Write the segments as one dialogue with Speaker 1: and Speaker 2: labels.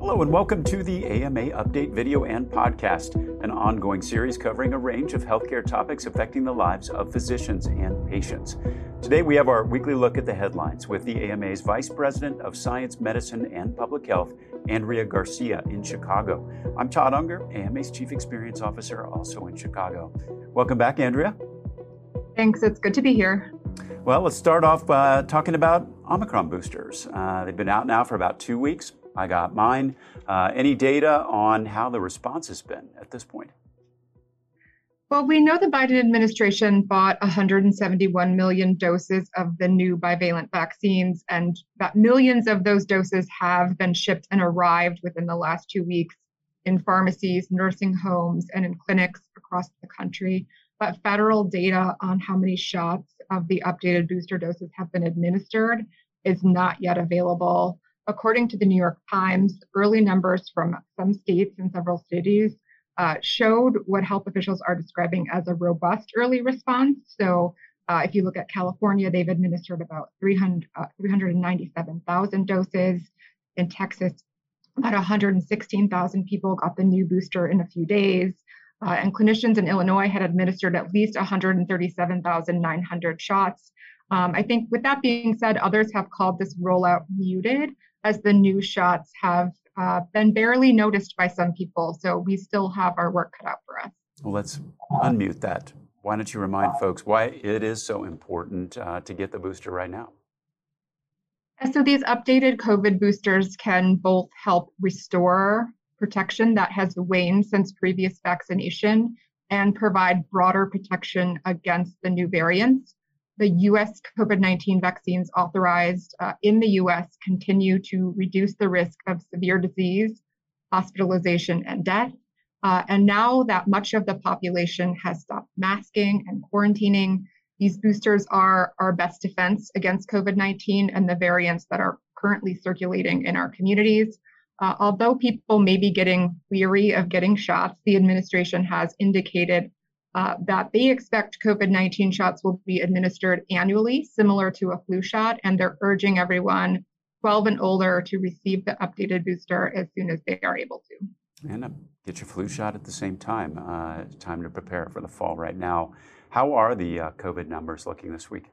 Speaker 1: Hello, and welcome to the AMA Update video and podcast, an ongoing series covering a range of healthcare topics affecting the lives of physicians and patients. Today, we have our weekly look at the headlines with the AMA's Vice President of Science, Medicine, and Public Health, Andrea Garcia, in Chicago. I'm Todd Unger, AMA's Chief Experience Officer, also in Chicago. Welcome back, Andrea.
Speaker 2: Thanks. It's good to be here.
Speaker 1: Well, let's start off uh, talking about Omicron boosters. Uh, they've been out now for about two weeks. I got mine. Uh, any data on how the response has been at this point?
Speaker 2: Well, we know the Biden administration bought 171 million doses of the new bivalent vaccines, and that millions of those doses have been shipped and arrived within the last two weeks in pharmacies, nursing homes, and in clinics across the country. But federal data on how many shots of the updated booster doses have been administered is not yet available. According to the New York Times, early numbers from some states and several cities uh, showed what health officials are describing as a robust early response. So, uh, if you look at California, they've administered about 300, uh, 397,000 doses. In Texas, about 116,000 people got the new booster in a few days. Uh, and clinicians in Illinois had administered at least 137,900 shots. Um, I think, with that being said, others have called this rollout muted as the new shots have uh, been barely noticed by some people. So we still have our work cut out for us.
Speaker 1: Well, let's unmute that. Why don't you remind folks why it is so important uh, to get the booster right now?
Speaker 2: So these updated COVID boosters can both help restore protection that has waned since previous vaccination and provide broader protection against the new variants the US COVID 19 vaccines authorized uh, in the US continue to reduce the risk of severe disease, hospitalization, and death. Uh, and now that much of the population has stopped masking and quarantining, these boosters are our best defense against COVID 19 and the variants that are currently circulating in our communities. Uh, although people may be getting weary of getting shots, the administration has indicated uh, that they expect COVID 19 shots will be administered annually, similar to a flu shot, and they're urging everyone 12 and older to receive the updated booster as soon as they are able to.
Speaker 1: And uh, get your flu shot at the same time. Uh, time to prepare for the fall right now. How are the uh, COVID numbers looking this week?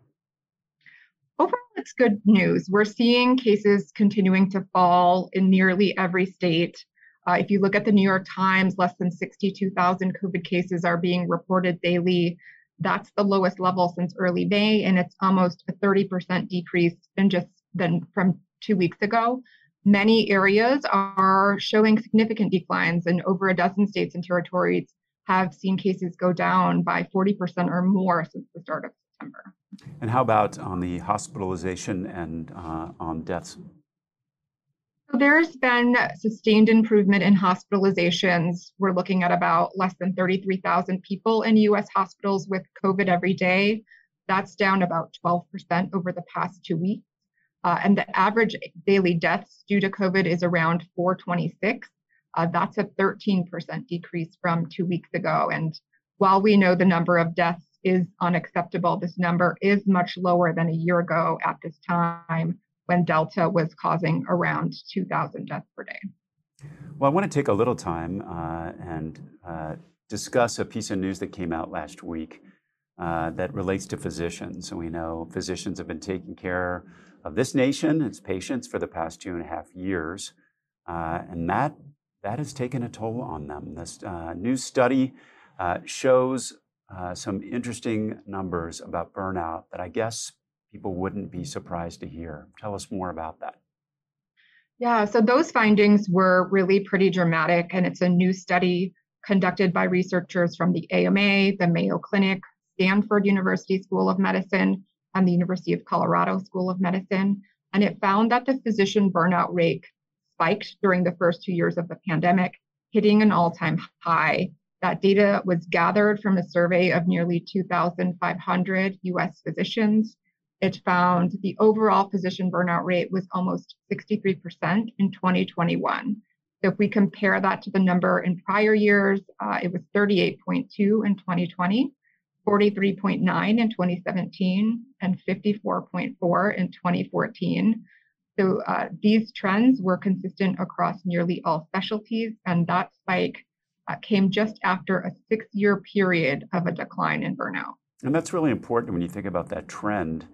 Speaker 2: Overall, it's good news. We're seeing cases continuing to fall in nearly every state. Uh, if you look at the New York Times, less than 62,000 COVID cases are being reported daily. That's the lowest level since early May, and it's almost a 30% decrease in just than from two weeks ago. Many areas are showing significant declines, and over a dozen states and territories have seen cases go down by 40% or more since the start of September.
Speaker 1: And how about on the hospitalization and uh, on deaths?
Speaker 2: There's been sustained improvement in hospitalizations. We're looking at about less than 33,000 people in US hospitals with COVID every day. That's down about 12% over the past two weeks. Uh, and the average daily deaths due to COVID is around 426. Uh, that's a 13% decrease from two weeks ago. And while we know the number of deaths is unacceptable, this number is much lower than a year ago at this time when Delta was causing around 2,000 deaths per day.
Speaker 1: Well, I want to take a little time uh, and uh, discuss a piece of news that came out last week uh, that relates to physicians. And we know physicians have been taking care of this nation, its patients, for the past two and a half years. Uh, and that, that has taken a toll on them. This uh, new study uh, shows some interesting numbers about burnout that I guess people wouldn't be surprised to hear. Tell us more about that.
Speaker 2: Yeah, so those findings were really pretty dramatic, and it's a new study conducted by researchers from the AMA, the Mayo Clinic, Stanford University School of Medicine, and the University of Colorado School of Medicine. And it found that the physician burnout rate spiked during the first two years of the pandemic, hitting an all time high. That data was gathered from a survey of nearly 2,500 US physicians it found the overall physician burnout rate was almost 63% in 2021. So if we compare that to the number in prior years, uh, it was 38.2 in 2020, 43.9 in 2017, and 54.4 in 2014. So uh, these trends were consistent across nearly all specialties, and that spike uh, came just after a six year period of a decline in burnout.
Speaker 1: And that's really important when you think about that trend.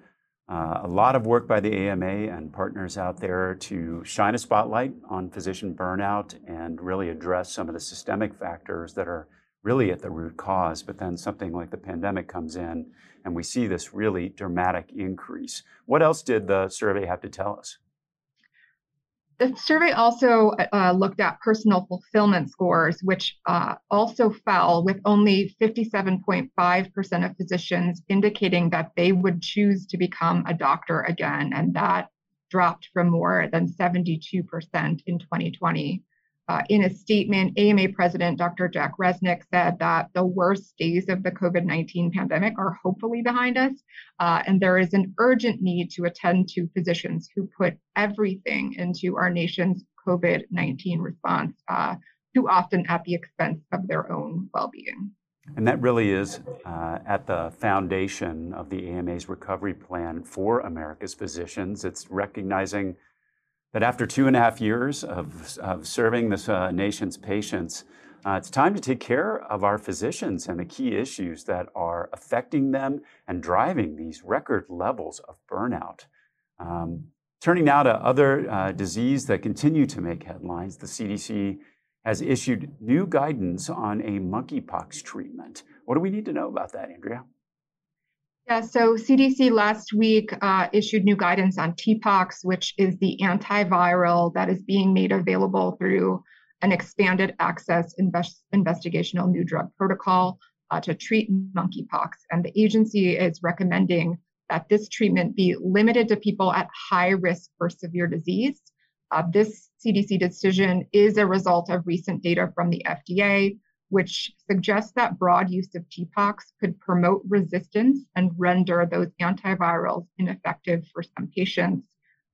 Speaker 1: Uh, a lot of work by the AMA and partners out there to shine a spotlight on physician burnout and really address some of the systemic factors that are really at the root cause. But then something like the pandemic comes in and we see this really dramatic increase. What else did the survey have to tell us?
Speaker 2: The survey also uh, looked at personal fulfillment scores, which uh, also fell with only 57.5% of physicians indicating that they would choose to become a doctor again. And that dropped from more than 72% in 2020. Uh, in a statement, AMA President Dr. Jack Resneck said that the worst days of the COVID 19 pandemic are hopefully behind us, uh, and there is an urgent need to attend to physicians who put everything into our nation's COVID 19 response, uh, too often at the expense of their own well being.
Speaker 1: And that really is uh, at the foundation of the AMA's recovery plan for America's physicians. It's recognizing that after two and a half years of, of serving this uh, nation's patients, uh, it's time to take care of our physicians and the key issues that are affecting them and driving these record levels of burnout. Um, turning now to other uh, disease that continue to make headlines, the CDC has issued new guidance on a monkeypox treatment. What do we need to know about that, Andrea?
Speaker 2: Yeah, so CDC last week uh, issued new guidance on TPOXX, which is the antiviral that is being made available through an expanded access invest- investigational new drug protocol uh, to treat monkeypox. And the agency is recommending that this treatment be limited to people at high risk for severe disease. Uh, this CDC decision is a result of recent data from the FDA, which suggests that broad use of TPOXX could promote resistance and render those antivirals ineffective for some patients.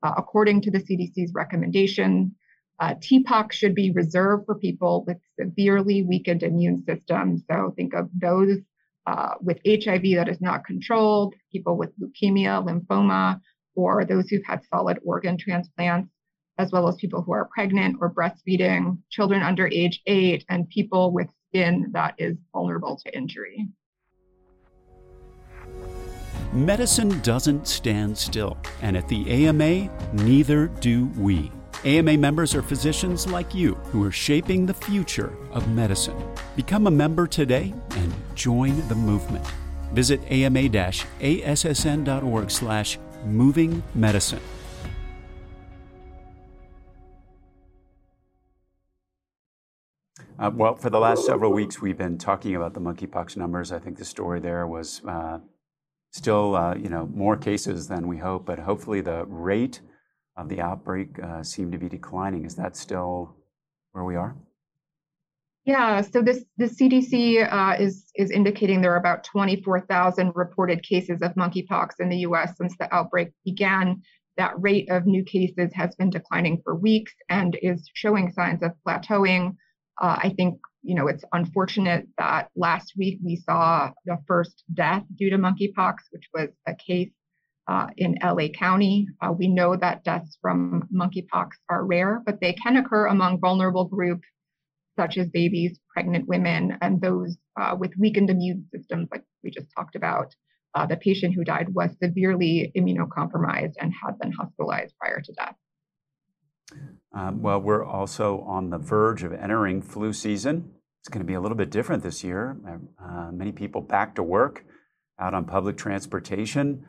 Speaker 2: Uh, according to the CDC's recommendation, uh, TPOXX should be reserved for people with severely weakened immune systems. So think of those uh, with HIV that is not controlled, people with leukemia, lymphoma, or those who've had solid organ transplants as well as people who are pregnant or breastfeeding, children under age eight, and people with skin that is vulnerable to injury.
Speaker 3: Medicine doesn't stand still, and at the AMA, neither do we. AMA members are physicians like you who are shaping the future of medicine. Become a member today and join the movement. Visit ama-assn.org slash moving medicine.
Speaker 1: Uh, well, for the last several weeks, we've been talking about the monkeypox numbers. I think the story there was uh, still, uh, you know, more cases than we hope, but hopefully the rate of the outbreak seemed to be declining. Is that still where we are?
Speaker 2: Yeah, so this the CDC is is indicating there are about 24,000 reported cases of monkeypox in the U.S. since the outbreak began. That rate of new cases has been declining for weeks and is showing signs of plateauing. Uh, I think you know it's unfortunate that last week we saw the first death due to monkeypox, which was a case uh, in LA County. Uh, we know that deaths from monkeypox are rare, but they can occur among vulnerable groups such as babies, pregnant women, and those uh, with weakened immune systems, like we just talked about. Uh, the patient who died was severely immunocompromised and had been hospitalized prior to death.
Speaker 1: Um, well, we're also on the verge of entering flu season. It's going to be a little bit different this year. Uh, many people back to work, out on public transportation,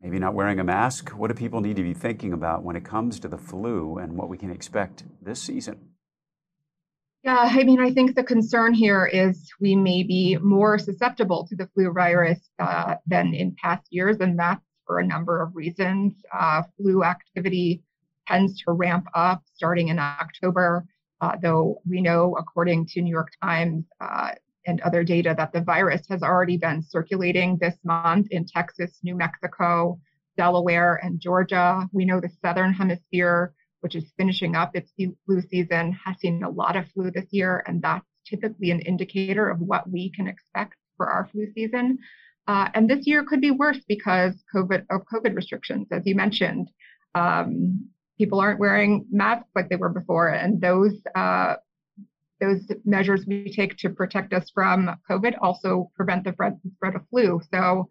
Speaker 1: maybe not wearing a mask. What do people need to be thinking about when it comes to the flu and what we can expect this season?
Speaker 2: Yeah, I mean, I think the concern here is we may be more susceptible to the flu virus uh, than in past years, and that's for a number of reasons. Uh, flu activity tends to ramp up starting in October, uh, though we know, according to New York Times uh, and other data, that the virus has already been circulating this month in Texas, New Mexico, Delaware, and Georgia. We know the Southern Hemisphere, which is finishing up its flu season, has seen a lot of flu this year, and that's typically an indicator of what we can expect for our flu season. Uh, and this year could be worse because COVID of COVID restrictions, as you mentioned. Um, people aren't wearing masks like they were before, and those uh, those measures we take to protect us from COVID also prevent the spread of flu. So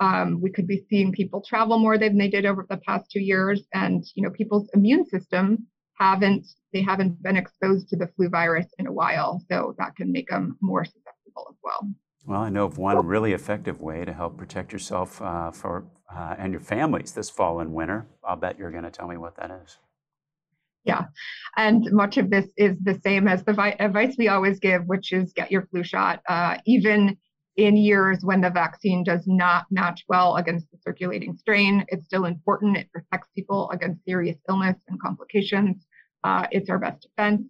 Speaker 2: um, we could be seeing people travel more than they did over the past two years, and you know people's immune system haven't they haven't been exposed to the flu virus in a while, so that can make them more susceptible as well.
Speaker 1: Well, I know of one really effective way to help protect yourself uh, for uh, and your families this fall and winter. I'll bet you're going to tell me what that is.
Speaker 2: Yeah, and much of this is the same as the vi- advice we always give, which is get your flu shot. Uh, even in years when the vaccine does not match well against the circulating strain, it's still important. It protects people against serious illness and complications. Uh, it's our best defense.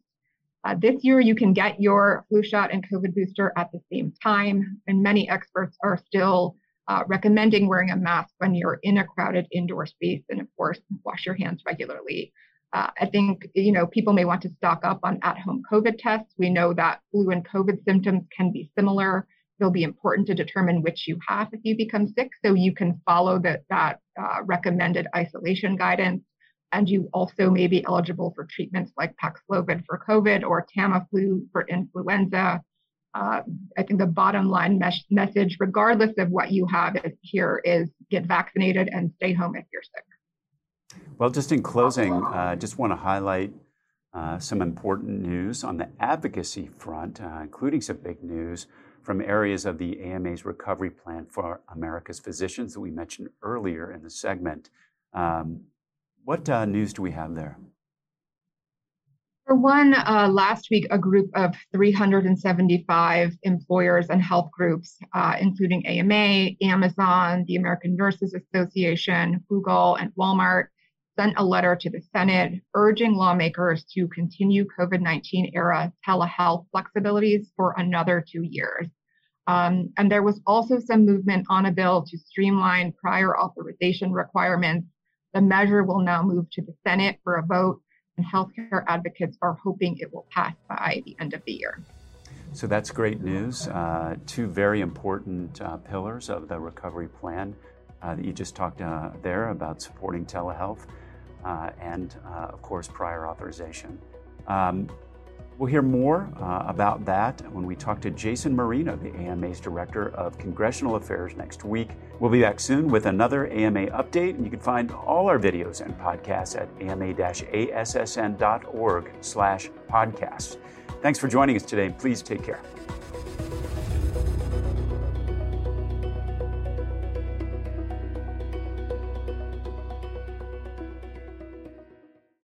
Speaker 2: Uh, this year, you can get your flu shot and COVID booster at the same time, and many experts are still uh, recommending wearing a mask when you're in a crowded indoor space, and of course, wash your hands regularly. Uh, I think you know people may want to stock up on at-home COVID tests. We know that flu and COVID symptoms can be similar. It'll be important to determine which you have if you become sick, so you can follow that that uh, recommended isolation guidance and you also may be eligible for treatments like Paxlovid for COVID or Tamiflu for influenza. Uh, I think the bottom line mes- message, regardless of what you have is, here, is get vaccinated and stay home if you're sick.
Speaker 1: Well, just in closing, I uh, just want to highlight uh, some important news on the advocacy front, uh, including some big news from areas of the AMA's recovery plan for America's physicians that we mentioned earlier in the segment. Um, what uh, news do we have there?
Speaker 2: For one, uh, last week, a group of 375 employers and health groups, uh, including AMA, Amazon, the American Nurses Association, Google, and Walmart, sent a letter to the Senate urging lawmakers to continue COVID 19 era telehealth flexibilities for another two years. Um, and there was also some movement on a bill to streamline prior authorization requirements the measure will now move to the Senate for a vote, and healthcare advocates are hoping it will pass by the end of the year.
Speaker 1: So that's great news. Uh, two very important uh, pillars of the recovery plan uh, that you just talked uh, there about supporting telehealth uh, and, uh, of course, prior authorization. Um, We'll hear more uh, about that when we talk to Jason Marino, the AMA's Director of Congressional Affairs, next week. We'll be back soon with another AMA update, and you can find all our videos and podcasts at ama-assn.org slash podcasts. Thanks for joining us today, please take care.